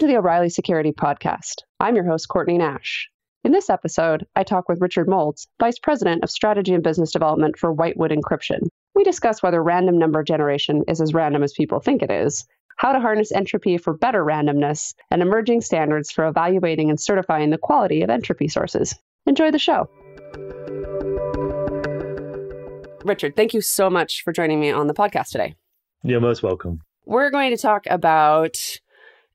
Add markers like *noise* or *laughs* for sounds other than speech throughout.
Welcome to the O'Reilly Security Podcast. I'm your host, Courtney Nash. In this episode, I talk with Richard Moulds, Vice President of Strategy and Business Development for Whitewood Encryption. We discuss whether random number generation is as random as people think it is, how to harness entropy for better randomness, and emerging standards for evaluating and certifying the quality of entropy sources. Enjoy the show. Richard, thank you so much for joining me on the podcast today. You're most welcome. We're going to talk about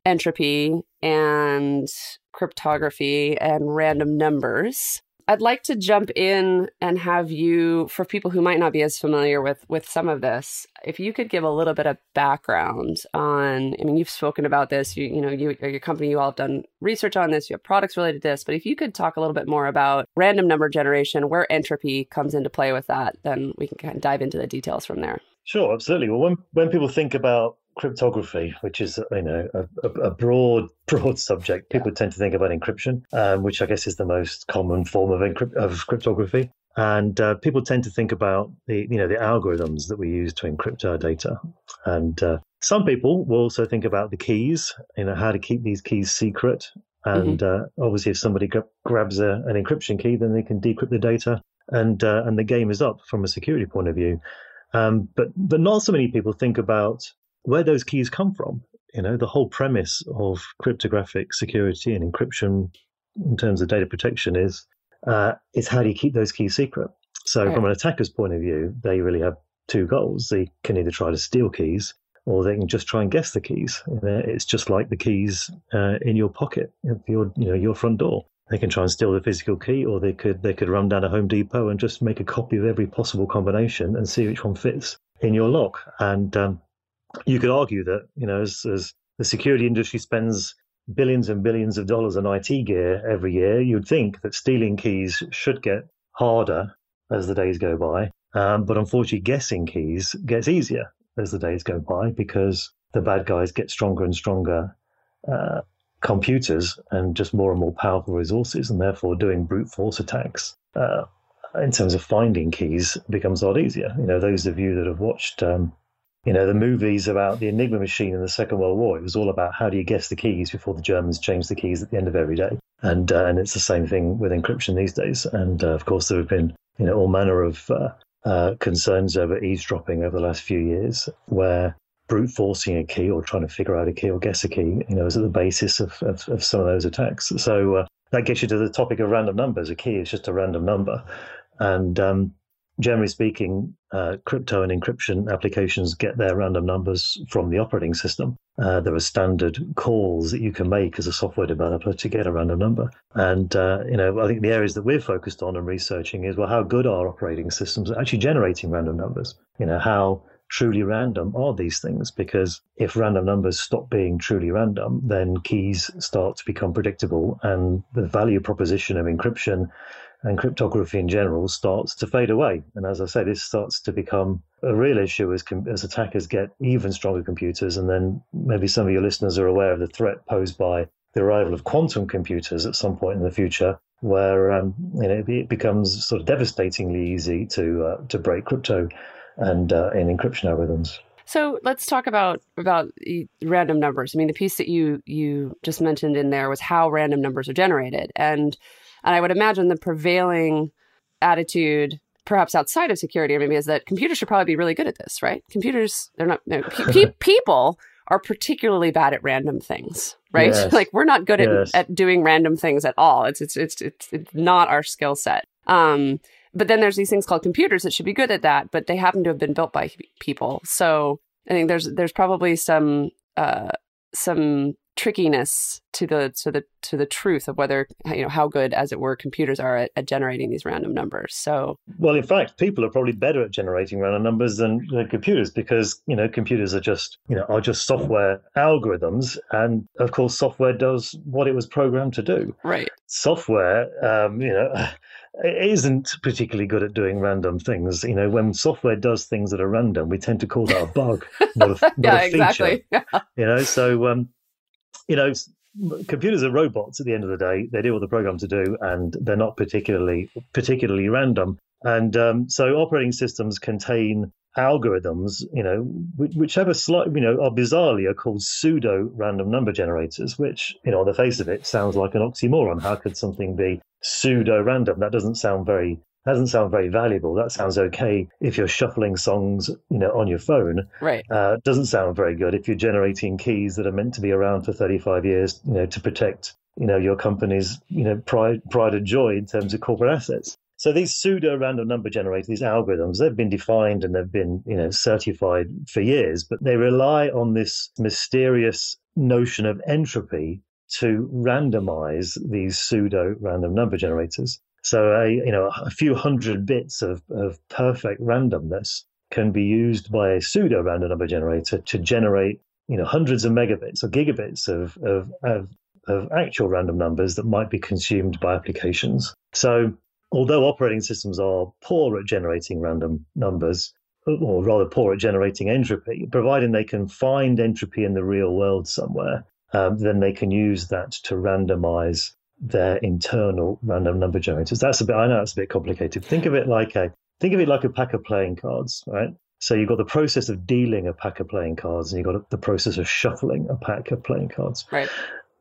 entropy and cryptography and random numbers. I'd like to jump in and have you, for people who might not be as familiar with with some of this, if you could give a little bit of background on. I mean, you've spoken about this. You, you know, you your company, you all have done research on this. You have products related to this. But if you could talk a little bit more about random number generation, where entropy comes into play with that, then we can kind of dive into the details from there. Sure, absolutely. Well, when when people think about cryptography, which is you know a, a broad *laughs* broad subject. People yeah. tend to think about encryption, um, which I guess is the most common form of encrypt- of cryptography. And uh, people tend to think about the you know the algorithms that we use to encrypt our data. And uh, some people will also think about the keys, you know how to keep these keys secret. And mm-hmm. uh, obviously, if somebody gra- grabs a, an encryption key, then they can decrypt the data, and uh, and the game is up from a security point of view. Um, but but not so many people think about where those keys come from. You know, the whole premise of cryptographic security and encryption in terms of data protection is uh, is how do you keep those keys secret? So, right. from an attacker's point of view, they really have two goals. They can either try to steal keys, or they can just try and guess the keys. It's just like the keys uh, in your pocket, your you know your front door. They can try and steal the physical key, or they could they could run down a Home Depot and just make a copy of every possible combination and see which one fits in your lock. And um, you could argue that you know as, as the security industry spends billions and billions of dollars on IT gear every year, you'd think that stealing keys should get harder as the days go by. Um, but unfortunately, guessing keys gets easier as the days go by because the bad guys get stronger and stronger uh, computers and just more and more powerful resources, and therefore doing brute force attacks. Uh, in terms of finding keys becomes a lot easier. You know, those of you that have watched um, you know, the movies about the Enigma machine in the Second World War, it was all about how do you guess the keys before the Germans change the keys at the end of every day. And, uh, and it's the same thing with encryption these days. And uh, of course, there have been, you know, all manner of uh, uh concerns over eavesdropping over the last few years where brute forcing a key or trying to figure out a key or guess a key, you know, is at the basis of, of, of some of those attacks. So uh, that gets you to the topic of random numbers. A key is just a random number. And um, generally speaking, uh, crypto and encryption applications get their random numbers from the operating system. Uh, there are standard calls that you can make as a software developer to get a random number. And, uh, you know, I think the areas that we're focused on and researching is, well, how good are operating systems at actually generating random numbers? You know, how truly random are these things? Because if random numbers stop being truly random, then keys start to become predictable and the value proposition of encryption and cryptography in general starts to fade away. And as I say, this starts to become a real issue as, as attackers get even stronger computers. And then maybe some of your listeners are aware of the threat posed by the arrival of quantum computers at some point in the future, where um, you know it becomes sort of devastatingly easy to uh, to break crypto and uh, in encryption algorithms. So let's talk about about random numbers. I mean, the piece that you you just mentioned in there was how random numbers are generated, and and I would imagine the prevailing attitude, perhaps outside of security, maybe, is that computers should probably be really good at this, right? Computers, they're not, no, pe- *laughs* people are particularly bad at random things, right? Yes. *laughs* like we're not good yes. at, at doing random things at all. It's, it's, it's, it's, it's not our skill set. Um, but then there's these things called computers that should be good at that, but they happen to have been built by people. So I think there's, there's probably some, uh, some trickiness to the to the to the truth of whether you know how good as it were computers are at, at, generating these random numbers so well in fact people are probably better at generating random numbers than, than computers because you know computers are just you know are just software algorithms and of course software does what it was programmed to do right software um, you know it *laughs* isn't particularly good at doing random things. You know, when software does things that are random, we tend to call that a bug, not a, *laughs* not yeah, a feature. Exactly. *laughs* You know, so um, you know, computers are robots at the end of the day. They do what the program to do, and they're not particularly particularly random. And um, so, operating systems contain algorithms, you know, which have a slight, you know, are bizarrely are called pseudo random number generators, which, you know, on the face of it sounds like an oxymoron. How could something be pseudo random? That doesn't sound very doesn't sound very valuable. That sounds okay if you're shuffling songs, you know, on your phone. Right. Uh, doesn't sound very good if you're generating keys that are meant to be around for 35 years, you know, to protect, you know, your company's, you know, pride, pride and joy in terms of corporate assets. So these pseudo random number generators, these algorithms, they've been defined and they've been, you know, certified for years, but they rely on this mysterious notion of entropy to randomize these pseudo random number generators. So a you know a few hundred bits of, of perfect randomness can be used by a pseudo random number generator to generate you know hundreds of megabits or gigabits of, of, of, of actual random numbers that might be consumed by applications. So although operating systems are poor at generating random numbers, or rather poor at generating entropy, providing they can find entropy in the real world somewhere, um, then they can use that to randomize their internal random number generators. That's a bit. I know it's a bit complicated. Think of it like a think of it like a pack of playing cards, right? So you've got the process of dealing a pack of playing cards, and you've got the process of shuffling a pack of playing cards. Right.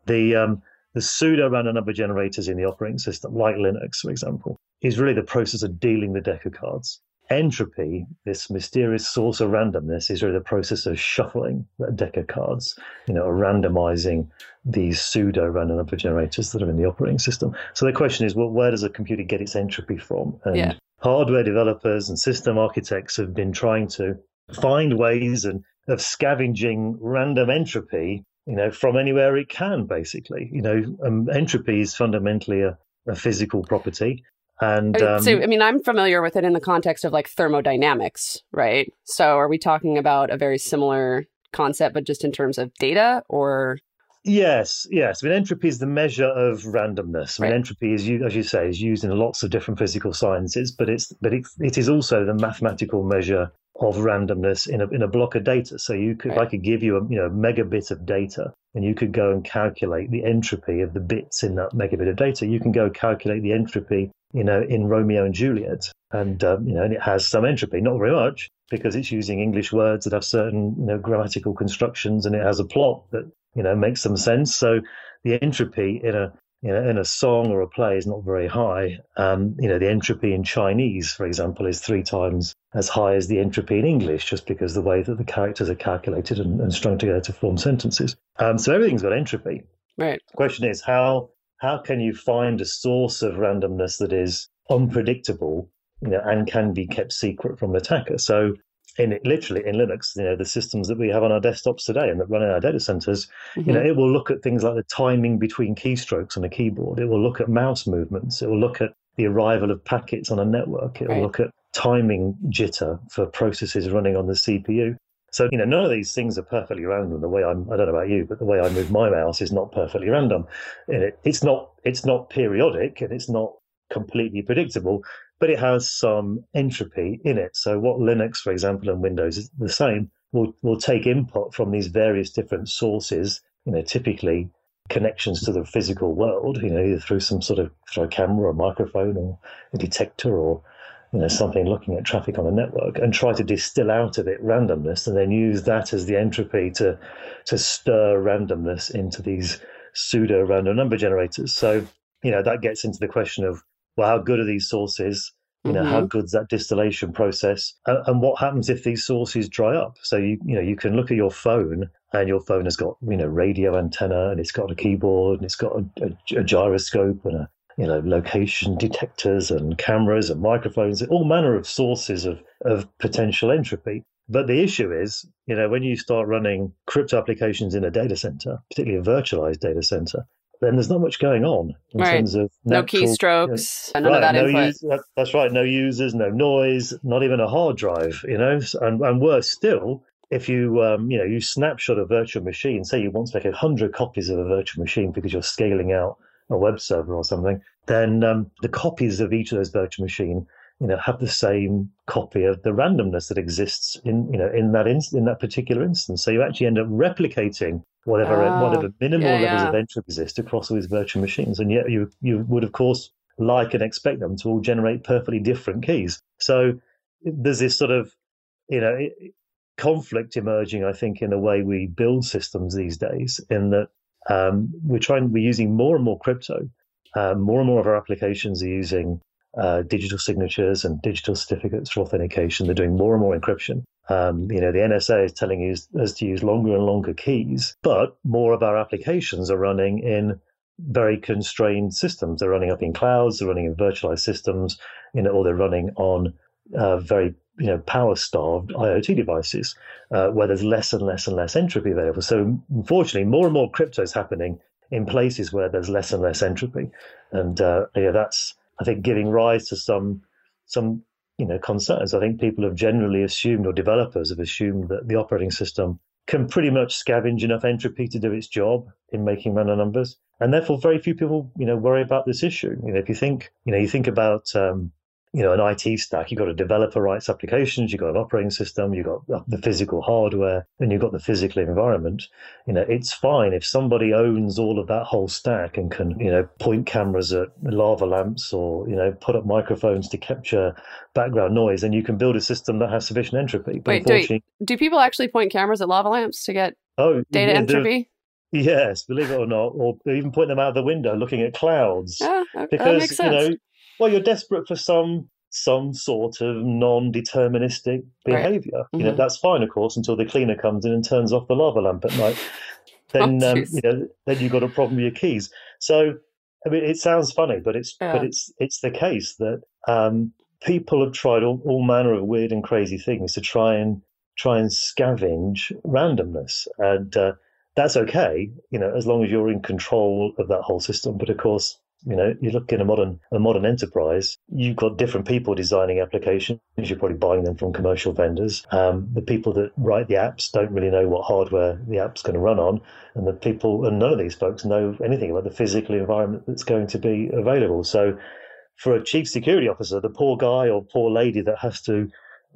The um, the pseudo random number generators in the operating system, like Linux, for example, is really the process of dealing the deck of cards. Entropy, this mysterious source of randomness, is really the process of shuffling that deck of cards, you know, or randomizing these pseudo random number generators that are in the operating system. So the question is, well, where does a computer get its entropy from? And yeah. hardware developers and system architects have been trying to find ways and of scavenging random entropy you know, from anywhere it can, basically. You know, um, entropy is fundamentally a, a physical property. And um, so, I mean, I'm familiar with it in the context of like thermodynamics, right? So, are we talking about a very similar concept, but just in terms of data or? Yes, yes. I mean, entropy is the measure of randomness. I mean, right. entropy is, as you say, is used in lots of different physical sciences, but it's but it, it is also the mathematical measure of randomness in a, in a block of data. So you could, right. I could give you a you know megabit of data, and you could go and calculate the entropy of the bits in that megabit of data. You can go calculate the entropy, you know, in Romeo and Juliet, and um, you know, and it has some entropy, not very much, because it's using English words that have certain you know grammatical constructions, and it has a plot that you know makes some sense. So the entropy in a you know, in a song or a play is not very high. Um, you know, the entropy in Chinese, for example, is three times as high as the entropy in English, just because the way that the characters are calculated and, and strung together to form sentences. Um, so everything's got entropy. Right. The question is how how can you find a source of randomness that is unpredictable, you know, and can be kept secret from the attacker? So in it, literally in Linux, you know, the systems that we have on our desktops today and that run in our data centers, mm-hmm. you know, mm-hmm. it will look at things like the timing between keystrokes on a keyboard. It will look at mouse movements. It will look at the arrival of packets on a network. It will right. look at timing jitter for processes running on the CPU. So, you know, none of these things are perfectly random. The way I'm, I don't know about you, but the way I move my mouse is not perfectly random. It, it's not, it's not periodic and it's not completely predictable but it has some entropy in it. So what Linux, for example, and Windows is the same. Will will take input from these various different sources. You know, typically connections to the physical world. You know, either through some sort of through a camera, or microphone, or a detector, or you know something looking at traffic on a network, and try to distill out of it randomness, and then use that as the entropy to to stir randomness into these pseudo random number generators. So you know that gets into the question of well, how good are these sources? You know, mm-hmm. how good's that distillation process? And, and, what happens if these sources dry up? So you you know you can look at your phone, and your phone has got you know radio antenna, and it's got a keyboard, and it's got a, a, a gyroscope, and a you know location detectors, and cameras, and microphones, all manner of sources of of potential entropy. But the issue is, you know, when you start running crypto applications in a data center, particularly a virtualized data center, then there's not much going on in right. terms of natural, no keystrokes, you know, none right, of that no use, that's right, no users, no noise, not even a hard drive, you know, and, and worse still, if you um, you know you snapshot a virtual machine, say you want to make a hundred copies of a virtual machine because you're scaling out a web server or something, then um, the copies of each of those virtual machine you know have the same copy of the randomness that exists in you know in that in, in that particular instance. So you actually end up replicating whatever uh, whatever minimal yeah, levels yeah. of entropy exist across all these virtual machines, and yet you you would of course like and expect them to all generate perfectly different keys. So there's this sort of you know, conflict emerging, I think, in the way we build systems these days, in that um, we're trying, we're using more and more crypto. Um, more and more of our applications are using uh, digital signatures and digital certificates for authentication. They're doing more and more encryption. Um, you know, the NSA is telling us to use longer and longer keys, but more of our applications are running in very constrained systems. They're running up in clouds, they're running in virtualized systems, you know, or they're running on uh, very you know power starved IoT devices uh, where there's less and less and less entropy available. So unfortunately, more and more crypto is happening in places where there's less and less entropy, and uh, yeah, that's I think giving rise to some some you know concerns. I think people have generally assumed, or developers have assumed, that the operating system can pretty much scavenge enough entropy to do its job in making random numbers, and therefore very few people you know worry about this issue. You know, if you think you know you think about um, you know, an IT stack. You've got a developer writes applications, you've got an operating system, you've got the physical hardware, and you've got the physical environment. You know, it's fine if somebody owns all of that whole stack and can, you know, point cameras at lava lamps or, you know, put up microphones to capture background noise, and you can build a system that has sufficient entropy. But wait, wait, do people actually point cameras at lava lamps to get oh, data yeah, entropy? Yes, believe it or not, or even point them out of the window looking at clouds. Yeah, because you know well, you're desperate for some some sort of non-deterministic behavior. Right. Mm-hmm. You know, mm-hmm. that's fine, of course, until the cleaner comes in and turns off the lava lamp at night. *laughs* then oh, um, you know, then you've got a problem with your keys. So, I mean, it sounds funny, but it's yeah. but it's it's the case that um, people have tried all, all manner of weird and crazy things to try and try and scavenge randomness, and uh, that's okay, you know, as long as you're in control of that whole system. But of course, you know, you look in a modern a modern enterprise, you've got different people designing applications. You're probably buying them from commercial vendors. Um, the people that write the apps don't really know what hardware the app's going to run on, and the people and none of these folks know anything about the physical environment that's going to be available. So, for a chief security officer, the poor guy or poor lady that has to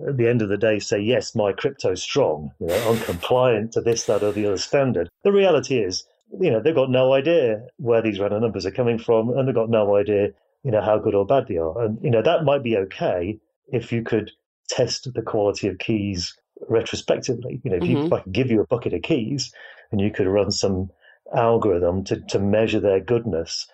at the end of the day say yes my crypto's strong you know i'm compliant to this that or the other standard the reality is you know, they've got no idea where these random numbers are coming from, and they've got no idea, you know, how good or bad they are. And you know, that might be okay if you could test the quality of keys retrospectively. You know, if, mm-hmm. you, if I could give you a bucket of keys and you could run some algorithm to, to measure their goodness,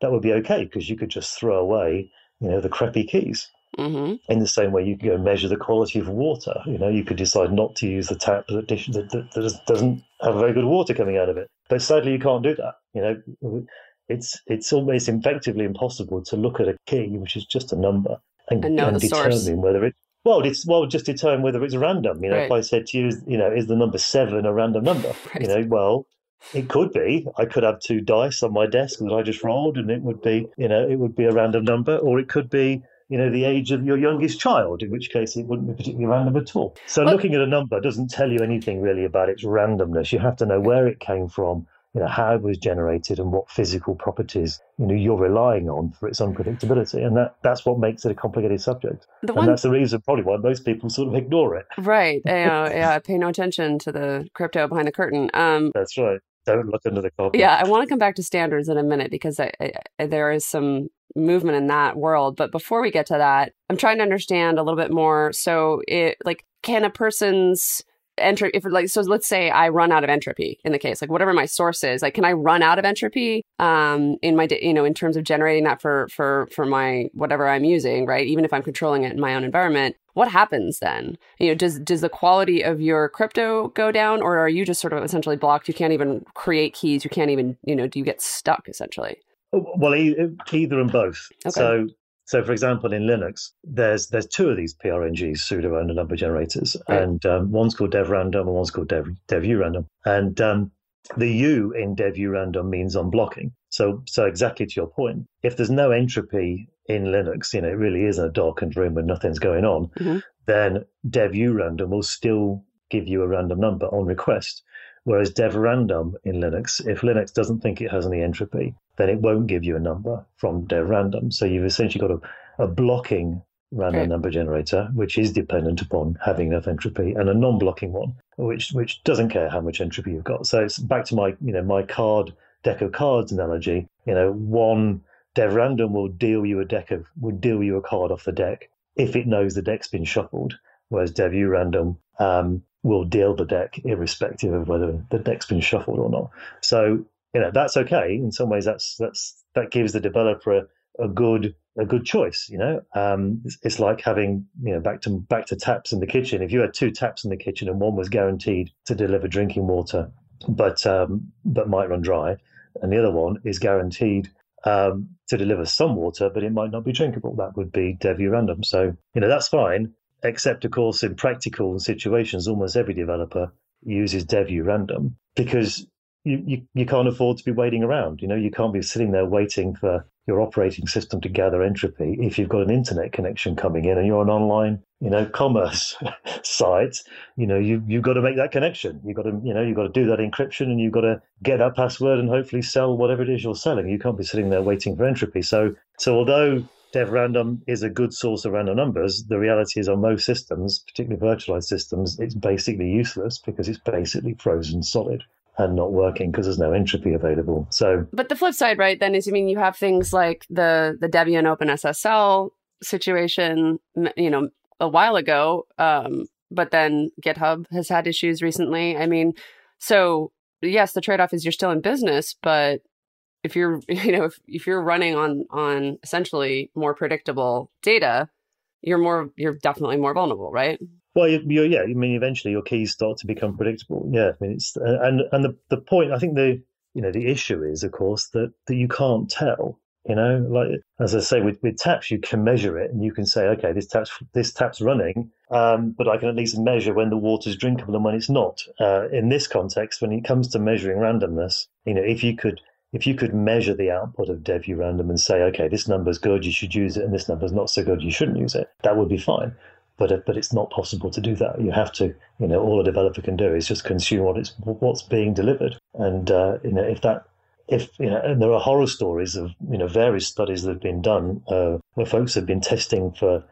that would be okay because you could just throw away, you know, the crappy keys. Mm-hmm. In the same way, you could go measure the quality of water. You know, you could decide not to use the tap that, dish, that, that, that doesn't have very good water coming out of it. But sadly, you can't do that. You know, it's it's almost effectively impossible to look at a key, which is just a number, and, and, and determine source. whether it well, it's well just determine whether it's random. You know, right. if I said to you, you know, is the number seven a random number? *laughs* Right. You know, well, it could be. I could have two dice on my desk that I just rolled, and it would be, you know, it would be a random number, or it could be you know, the age of your youngest child, in which case it wouldn't be particularly random at all. So well, looking at a number doesn't tell you anything really about its randomness. You have to know where it came from, you know, how it was generated and what physical properties, you know, you're relying on for its unpredictability. And that, that's what makes it a complicated subject. The one, and that's the reason probably why most people sort of ignore it. Right. *laughs* yeah, yeah, pay no attention to the crypto behind the curtain. Um, that's right don't look under the carpet. Yeah, I want to come back to standards in a minute because I, I, there is some movement in that world. But before we get to that, I'm trying to understand a little bit more. So, it like, can a person's entropy if like so let's say i run out of entropy in the case like whatever my source is like can i run out of entropy um in my you know in terms of generating that for for for my whatever i'm using right? Even if i'm controlling it in my own environment what happens then? You know does does the quality of your crypto go down or are you just sort of essentially blocked? You can't even create keys. You can't even you know do you get stuck essentially well, either and both. Okay. So, so for example, in Linux, there's there's two of these PRNGs, pseudo random number generators, right. and um, one's called devrandom and one's called dev devurandom. And um, the U in devurandom means unblocking. So, so exactly to your point, if there's no entropy in Linux, you know, it really is a darkened room and nothing's going on, mm-hmm. then devurandom will still give you a random number on request. Whereas devrandom in Linux, if Linux doesn't think it has any entropy, then it won't give you a number from devrandom. So you've essentially got a, a blocking random number generator, which is dependent upon having enough entropy, and a non-blocking one, which which doesn't care how much entropy you've got. So it's back to my you know my card deck of cards analogy. You know, one devrandom will deal you a deck of will deal you a card off the deck if it knows the deck's been shuffled whereas dev random um, will deal the deck irrespective of whether the deck's been shuffled or not. So you know that's okay. In some ways, that's that's that gives the developer a, a good a good choice. You know, um, it's, it's, like having you know back to back to taps in the kitchen. If you had two taps in the kitchen and one was guaranteed to deliver drinking water, but um, but might run dry, and the other one is guaranteed um, to deliver some water, but it might not be drinkable. That would be dev random. So you know that's fine, except of course in practical situations, almost every developer uses dev random because you, you, you can't afford to be waiting around. You know, you can't be sitting there waiting for your operating system to gather entropy if you've got an internet connection coming in and you're an online, you know, commerce *laughs* site. You know, you you've got to make that connection. You've got to, you know, you've got to do that encryption and you've got to get that password and hopefully sell whatever it is you're selling. You can't be sitting there waiting for entropy. So so although dev random is a good source of random numbers. The reality is, on most systems, particularly virtualized systems, it's basically useless because it's basically frozen solid and not working because there's no entropy available. So, but the flip side, right, then is, I mean, you have things like the the Debian OpenSSL situation, you know, a while ago, um, but then GitHub has had issues recently. I mean, so yes, the trade off is you're still in business, but if you're, *laughs* you know, if, if you're running on on essentially more predictable data, you're more, you're definitely more vulnerable, right? Well, you're, yeah, I mean, eventually your keys start to become predictable. Yeah, I mean, it's and and the the point. I think the you know the issue is, of course, that that you can't tell. You know, like as I say, with, with taps, you can measure it, and you can say, okay, this tap's this tap's running, um, but I can at least measure when the water's drinkable and when it's not. Uh, in this context, when it comes to measuring randomness, you know, if you could if you could measure the output of dev random and say, okay, this number's good, you should use it, and this number's not so good, you shouldn't use it, that would be fine but uh, but it's not possible to do that. You have to, you know, all a developer can do is just consume what it's what's being delivered, and uh, you know, if that if you know, and there are horror stories of you know various studies that have been done uh, where folks have been testing for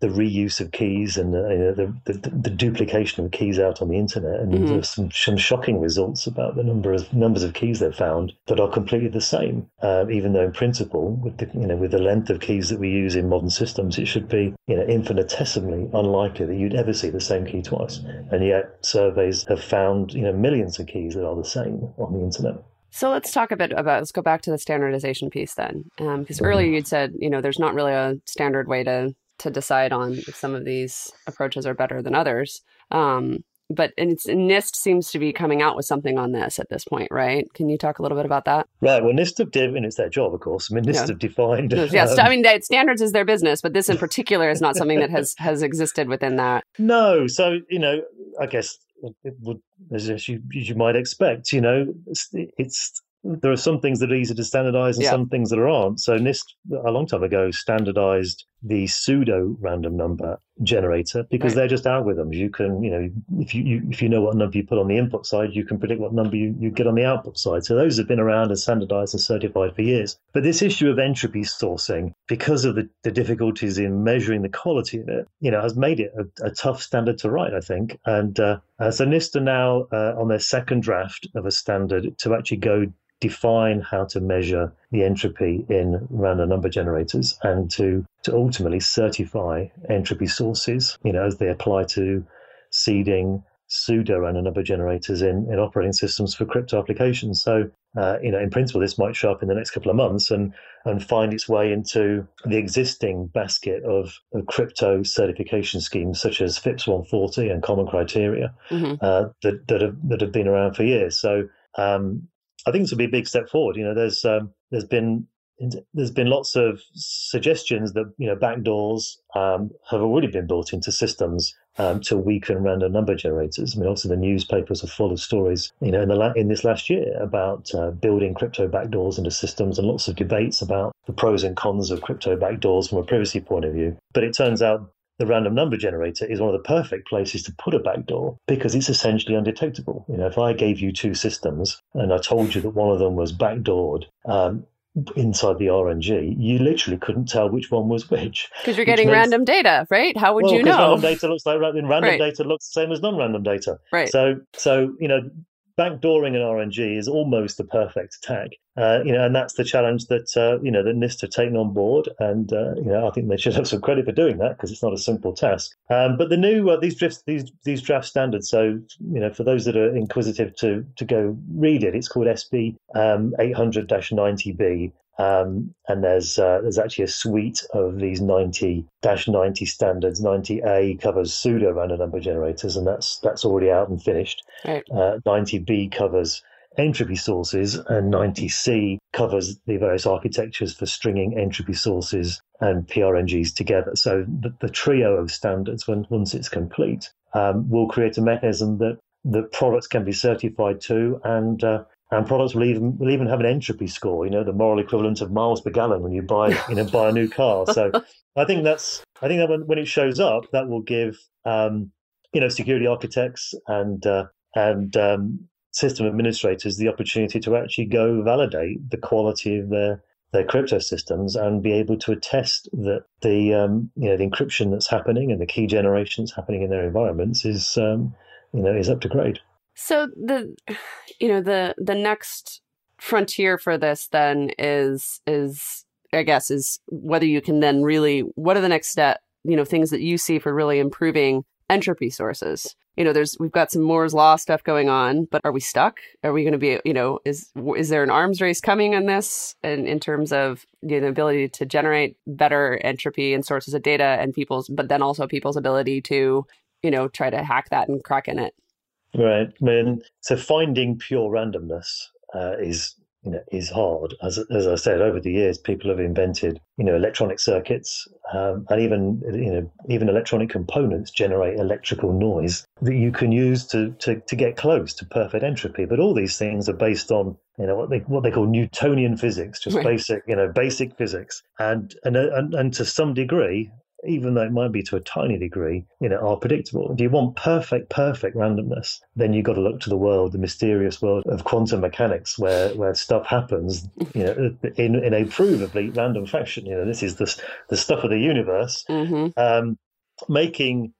the reuse of keys and uh, you know, the, the, the duplication of keys out on the internet, and mm-hmm. there's some, some shocking results about the number of numbers of keys they've found that are completely the same. Uh, even though in principle, with the you know with the length of keys that we use in modern systems, it should be you know infinitesimally unlikely that you'd ever see the same key twice. And yet surveys have found you know millions of keys that are the same on the internet. So let's talk a bit about, let's go back to the standardization piece then. Because um, earlier you'd said, you know, there's not really a standard way to to decide on if some of these approaches are better than others. Um, but it's, NIST seems to be coming out with something on this at this point, right? Can you talk a little bit about that? Right. Well, NIST have, did, and it's their job, of course. I mean, NIST yeah. have defined. Yes, um, I mean, standards is their business, but this in *laughs* particular is not something that has has existed within that. No. So you know, I guess it would, as you, as you might expect, you know, it's, it's there are some things that are easy to standardize and yeah. some things that aren't. So NIST a long time ago standardized the pseudo random number generator because right. they're just algorithms. You can, you know, if you, you, if you know what number you put on the input side, you can predict what number you, you get on the output side. So those have been around and standardized and certified for years. But this issue of entropy sourcing, because of the, the difficulties in measuring the quality of it, you know, has made it a, a tough standard to write, I think. And uh, uh, so NIST are now uh, on their second draft of a standard to actually go define how to measure the entropy in random number generators and to, to ultimately certify entropy sources, you know, as they apply to seeding pseudo random number generators in, in operating systems for crypto applications. So, uh, you know, in principle, this might show up in the next couple of months and, and find its way into the existing basket of, of crypto certification schemes such as FIPS 140 and Common Criteria mm-hmm. uh, that, that, have, that have been around for years. So, um, I think this will be a big step forward. You know, there's um, there's been there's been lots of suggestions that you know backdoors um, have already been built into systems um, to weaken random number generators. I mean, also the newspapers are full of stories, you know, in la- in this last year about uh, building crypto backdoors into systems, and lots of debates about the pros and cons of crypto backdoors from a privacy point of view. But it turns out the random number generator is one of the perfect places to put a backdoor because it's essentially undetectable. You know, if I gave you two systems and I told you that one of them was backdoored um, inside the RNG, you literally couldn't tell which one was which. Because you're getting makes, random data, right? How would well, you know? Random data looks like random right. data looks the same as non-random data. Right. So, so you know, backdooring an RNG is almost the perfect attack. Uh, you know, and that's the challenge that uh, you know that NIST have taken on board, and uh, you know, I think they should have some credit for doing that because it's not a simple task. Um, but the new uh, these drifts, these these draft standards. So you know, for those that are inquisitive to to go read it, it's called SP um, 800-90B. Um, and there's uh, there's actually a suite of these 90-90 standards. 90A covers pseudo random number generators, and that's that's already out and finished. Right. Uh, 90B covers entropy sources, and 90C covers the various architectures for stringing entropy sources and PRNGs together. So the, the trio of standards, when once it's complete, um, will create a mechanism that the products can be certified to and uh, and products will even will even have an entropy score. You know, the moral equivalent of miles per gallon when you buy you know buy a new car. So *laughs* I think that's I think that when, when it shows up, that will give um, you know security architects and uh, and um, system administrators the opportunity to actually go validate the quality of their their crypto systems and be able to attest that the um, you know the encryption that's happening and the key generations happening in their environments is um, you know is up to grade. So the you know the the next frontier for this then is is I guess is whether you can then really what are the next step you know things that you see for really improving entropy sources. You know, there's we've got some Moore's law stuff going on, but are we stuck? Are we going to be, you know, is is there an arms race coming on this in, in terms of you know, the ability to generate better entropy and sources of data and people's, but then also people's ability to, you know, try to hack that and crack in it? Right. I mean, so finding pure randomness uh, is you know is hard. As as I said, over the years, people have invented you know electronic circuits um, and even you know even electronic components generate electrical noise that you can use to, to to get close to perfect entropy. But all these things are based on you know what they what they call Newtonian physics, just right. basic you know basic physics, and and and, and to some degree, even though it might be to a tiny degree, you know, are predictable. If you want perfect, perfect randomness? Then you've got to look to the world, the mysterious world of quantum mechanics, where where stuff happens, you know, *laughs* in in a provably random fashion. You know, this is the the stuff of the universe. Mm-hmm. Um, making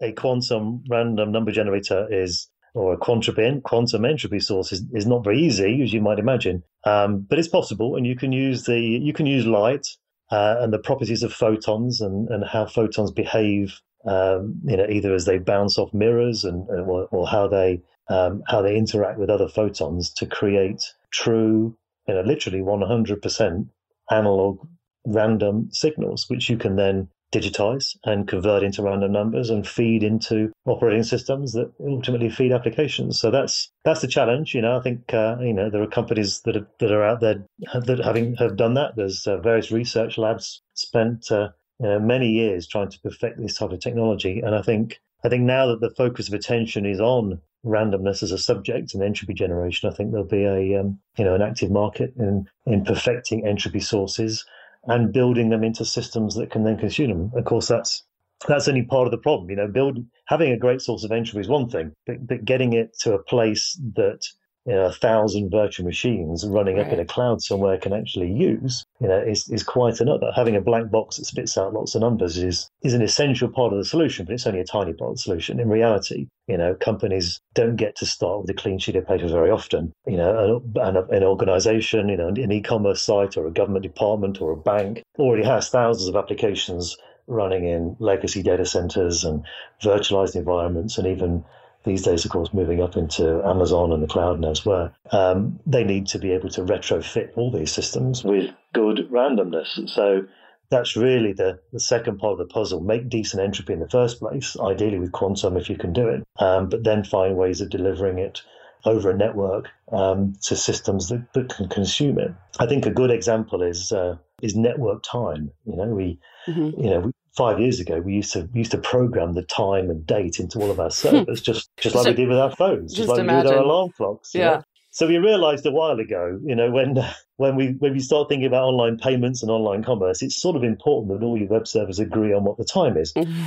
a quantum random number generator is or a quantum, quantum entropy source is, is not very easy, as you might imagine. Um, but it's possible, and you can use the you can use light uh, and the properties of photons and, and how photons behave, um, you know, either as they bounce off mirrors and, or, or how they um, how they interact with other photons to create true, you know, literally 100% analog random signals, which you can then digitize and convert into random numbers and feed into operating systems that ultimately feed applications. So that's that's the challenge. You know, I think uh, you know there are companies that are, that are out there that having have done that. There's uh, various research labs spent uh, you know, many years trying to perfect this type of technology, and I think I think now that the focus of attention is on randomness as a subject and entropy generation, I think there'll be a um, you know an active market in in perfecting entropy sources and building them into systems that can then consume them. Of course, that's that's only part of the problem. You know, build having a great source of entropy is one thing, but, but getting it to a place that you know, a thousand virtual machines running right. up in a cloud somewhere can actually use, you know, is, is quite another. Having a black box that spits out lots of numbers is is an essential part of the solution, but it's only a tiny part of the solution. In reality, you know, companies don't get to start with a clean sheet of paper very often. You know, an, an organization, you know, an e-commerce site or a government department or a bank already has thousands of applications running in legacy data centers and virtualized environments and even these days, of course, moving up into Amazon and the cloud and elsewhere, um, they need to be able to retrofit all these systems with good randomness. So that's really the, the second part of the puzzle. Make decent entropy in the first place, ideally with quantum if you can do it, um, but then find ways of delivering it over a network um, to systems that, that can consume it. I think a good example is uh, is network time. You know, we mm-hmm. you know we, five years ago, we used to we used to program the time and date into all of our *laughs* servers, just just like so, we did with our phones, just, just like imagine. we did with our alarm clocks. Yeah. Know? So we realised a while ago, you know, when *laughs* when we when we start thinking about online payments and online commerce, it's sort of important that all your web servers agree on what the time is. Mm-hmm.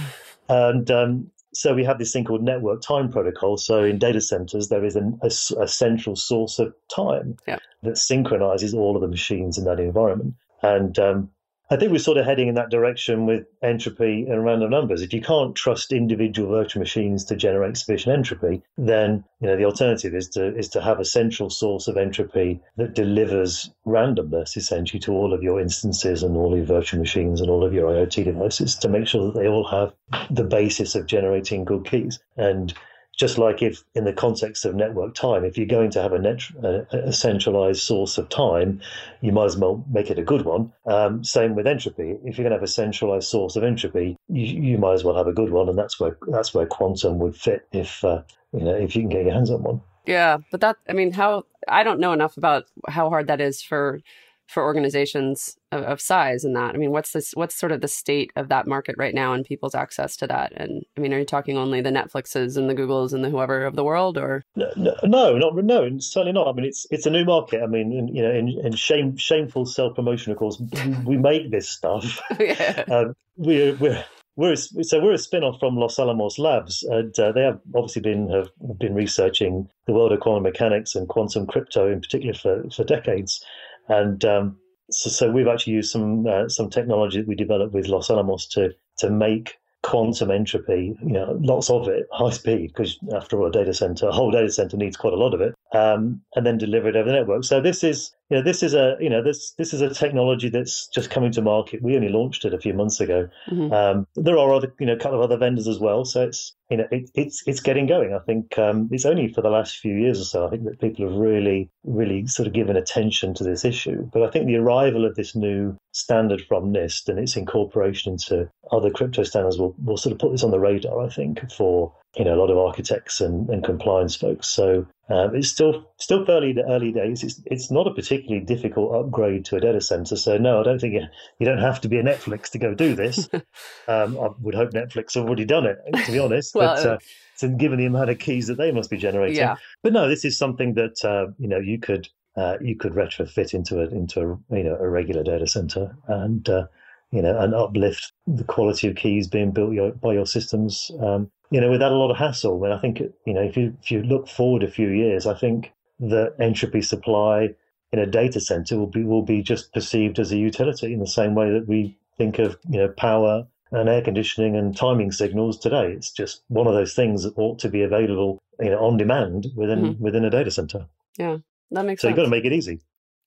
and um, so we have this thing called network time protocol. So in data centers, there is an, a, a, central source of time yeah. that synchronizes all of the machines in that environment. And um, I think we're sort of heading in that direction with entropy and random numbers. If you can't trust individual virtual machines to generate sufficient entropy, then you know the alternative is to is to have a central source of entropy that delivers randomness essentially to all of your instances and all of your virtual machines and all of your IoT devices to make sure that they all have the basis of generating good keys. And just like if, in the context of network time, if you're going to have a, net, a, a centralized source of time, you might as well make it a good one. Um, same with entropy. If you're going to have a centralized source of entropy, you, you might as well have a good one, and that's where that's where quantum would fit if uh, you know if you can get your hands on one. Yeah, but that I mean, how I don't know enough about how hard that is for for organizations of, of, size and that? I mean, what's this? What's sort of the state of that market right now and people's access to that? And I mean, are you talking only the Netflixes and the Googles and the whoever of the world, or no, no, not no, certainly not. I mean, it's it's a new market. I mean, in, you know, in, in shame, shameful self promotion, of course, we make this stuff. *laughs* yeah. *laughs* Um, we're we're we're so we're a spin-off from Los Alamos Labs, and uh, they have obviously been have been researching the world of quantum mechanics and quantum crypto in particular for, for decades. And um, so, so, we've actually used some uh, some technology that we developed with Los Alamos to to make quantum entropy, you know, lots of it, high speed, because after all, a data center, a whole data center needs quite a lot of it, um, and then deliver it over the network. So this is, you know, this is a, you know, this this is a technology that's just coming to market. We only launched it a few months ago. Mm-hmm. Um, there are other, you know, a couple of other vendors as well. So it's, you know, it, it's it's getting going. I think um, it's only for the last few years or so. I think that people have really, really sort of given attention to this issue. But I think the arrival of this new standard from NIST and its incorporation into other crypto standards will, will sort of put this on the radar, I think, for you know a lot of architects and, and compliance folks. So um, it's still still fairly the early days. It's it's not a particularly difficult upgrade to a data center. So no, I don't think you, you don't have to be a Netflix to go do this. *laughs* um, I would hope Netflix have already done it, to be honest. well, but, uh, so given the amount of keys that they must be generating, yeah. but no, this is something that uh, you know you could uh, you could retrofit into a into a you know a regular data center and uh, you know and uplift the quality of keys being built your, by your systems um, you know without a lot of hassle. And I think you know if you if you look forward a few years, I think the entropy supply in a data center will be will be just perceived as a utility in the same way that we think of you know power and air conditioning and timing signals today. It's just one of those things that ought to be available, you know, on demand within mm-hmm. within a data center. Yeah. That makes so sense. So you've got to make it easy.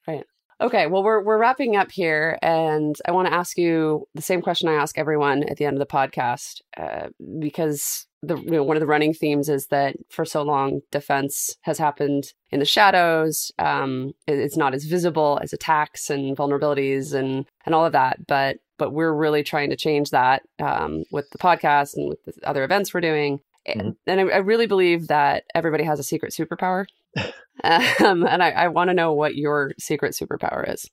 Right. Okay. Well, we're we're wrapping up here, and I want to ask you the same question I ask everyone at the end of the podcast, uh, because the you know, one of the running themes is that for so long defense has happened in the shadows. Um, it, it's not as visible as attacks and vulnerabilities and and all of that, but but we're really trying to change that um, with the podcast and with the other events we're doing. Mm-hmm. And I, I really believe that everybody has a secret superpower. *laughs* um, and I, I want to know what your secret superpower is.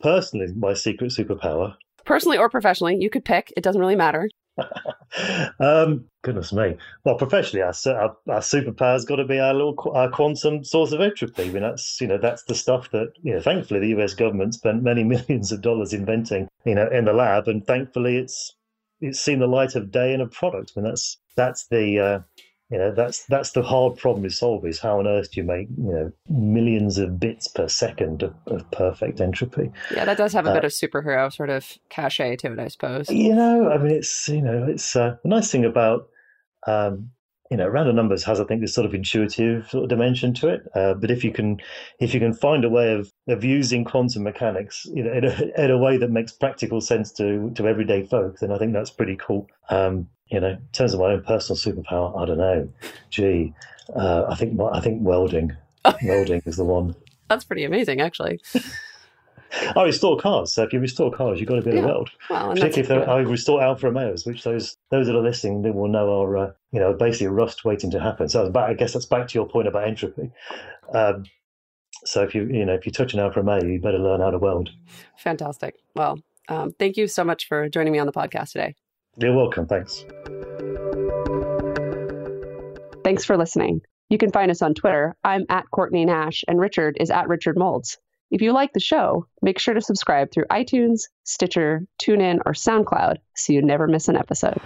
Personally, my secret superpower. Personally or professionally, you could pick. It doesn't really matter. *laughs* um, goodness me. Well, professionally, our, our, our superpower's got to be our little our quantum source of entropy. I mean, that's you know that's the stuff that you know. Thankfully, the U.S. government spent many *laughs* millions of dollars inventing, you know, in the lab, and thankfully, it's it's seen the light of day in a product. I mean, that's that's the uh, you know that's that's the hard problem to solve is how on earth do you make you know millions of bits per second of, of perfect entropy? Yeah that does have a uh, bit of superhero sort of cachet to it i suppose. You know i mean it's you know it's uh, the nice thing about um, you know random numbers has i think this sort of intuitive sort of dimension to it. Uh, but if you can if you can find a way of of using quantum mechanics you know in a, in a way that makes practical sense to to everyday folk then i think that's pretty cool. Um, you know, in terms of my own personal superpower, I don't know. Gee, uh, I think I think welding. *laughs* welding is the one. That's pretty amazing, actually. I restore cars, so if you restore cars, you've got to be able to weld. Well, Particularly if I restore Alfa Romeos, which those those that are listening they will know are uh, you know basically rust waiting to happen. So back, I guess that's back to your point about entropy. Um, so if you you know if you touch an Alfa Romeo, you better learn how to weld. Fantastic. Well, um, thank you so much for joining me on the podcast today. You're welcome. Thanks. Thanks for listening. You can find us on Twitter. I'm at Courtney Nash, and Richard is at Richard Moulds. If you like the show, make sure to subscribe through iTunes, Stitcher, TuneIn, or SoundCloud so you never miss an episode.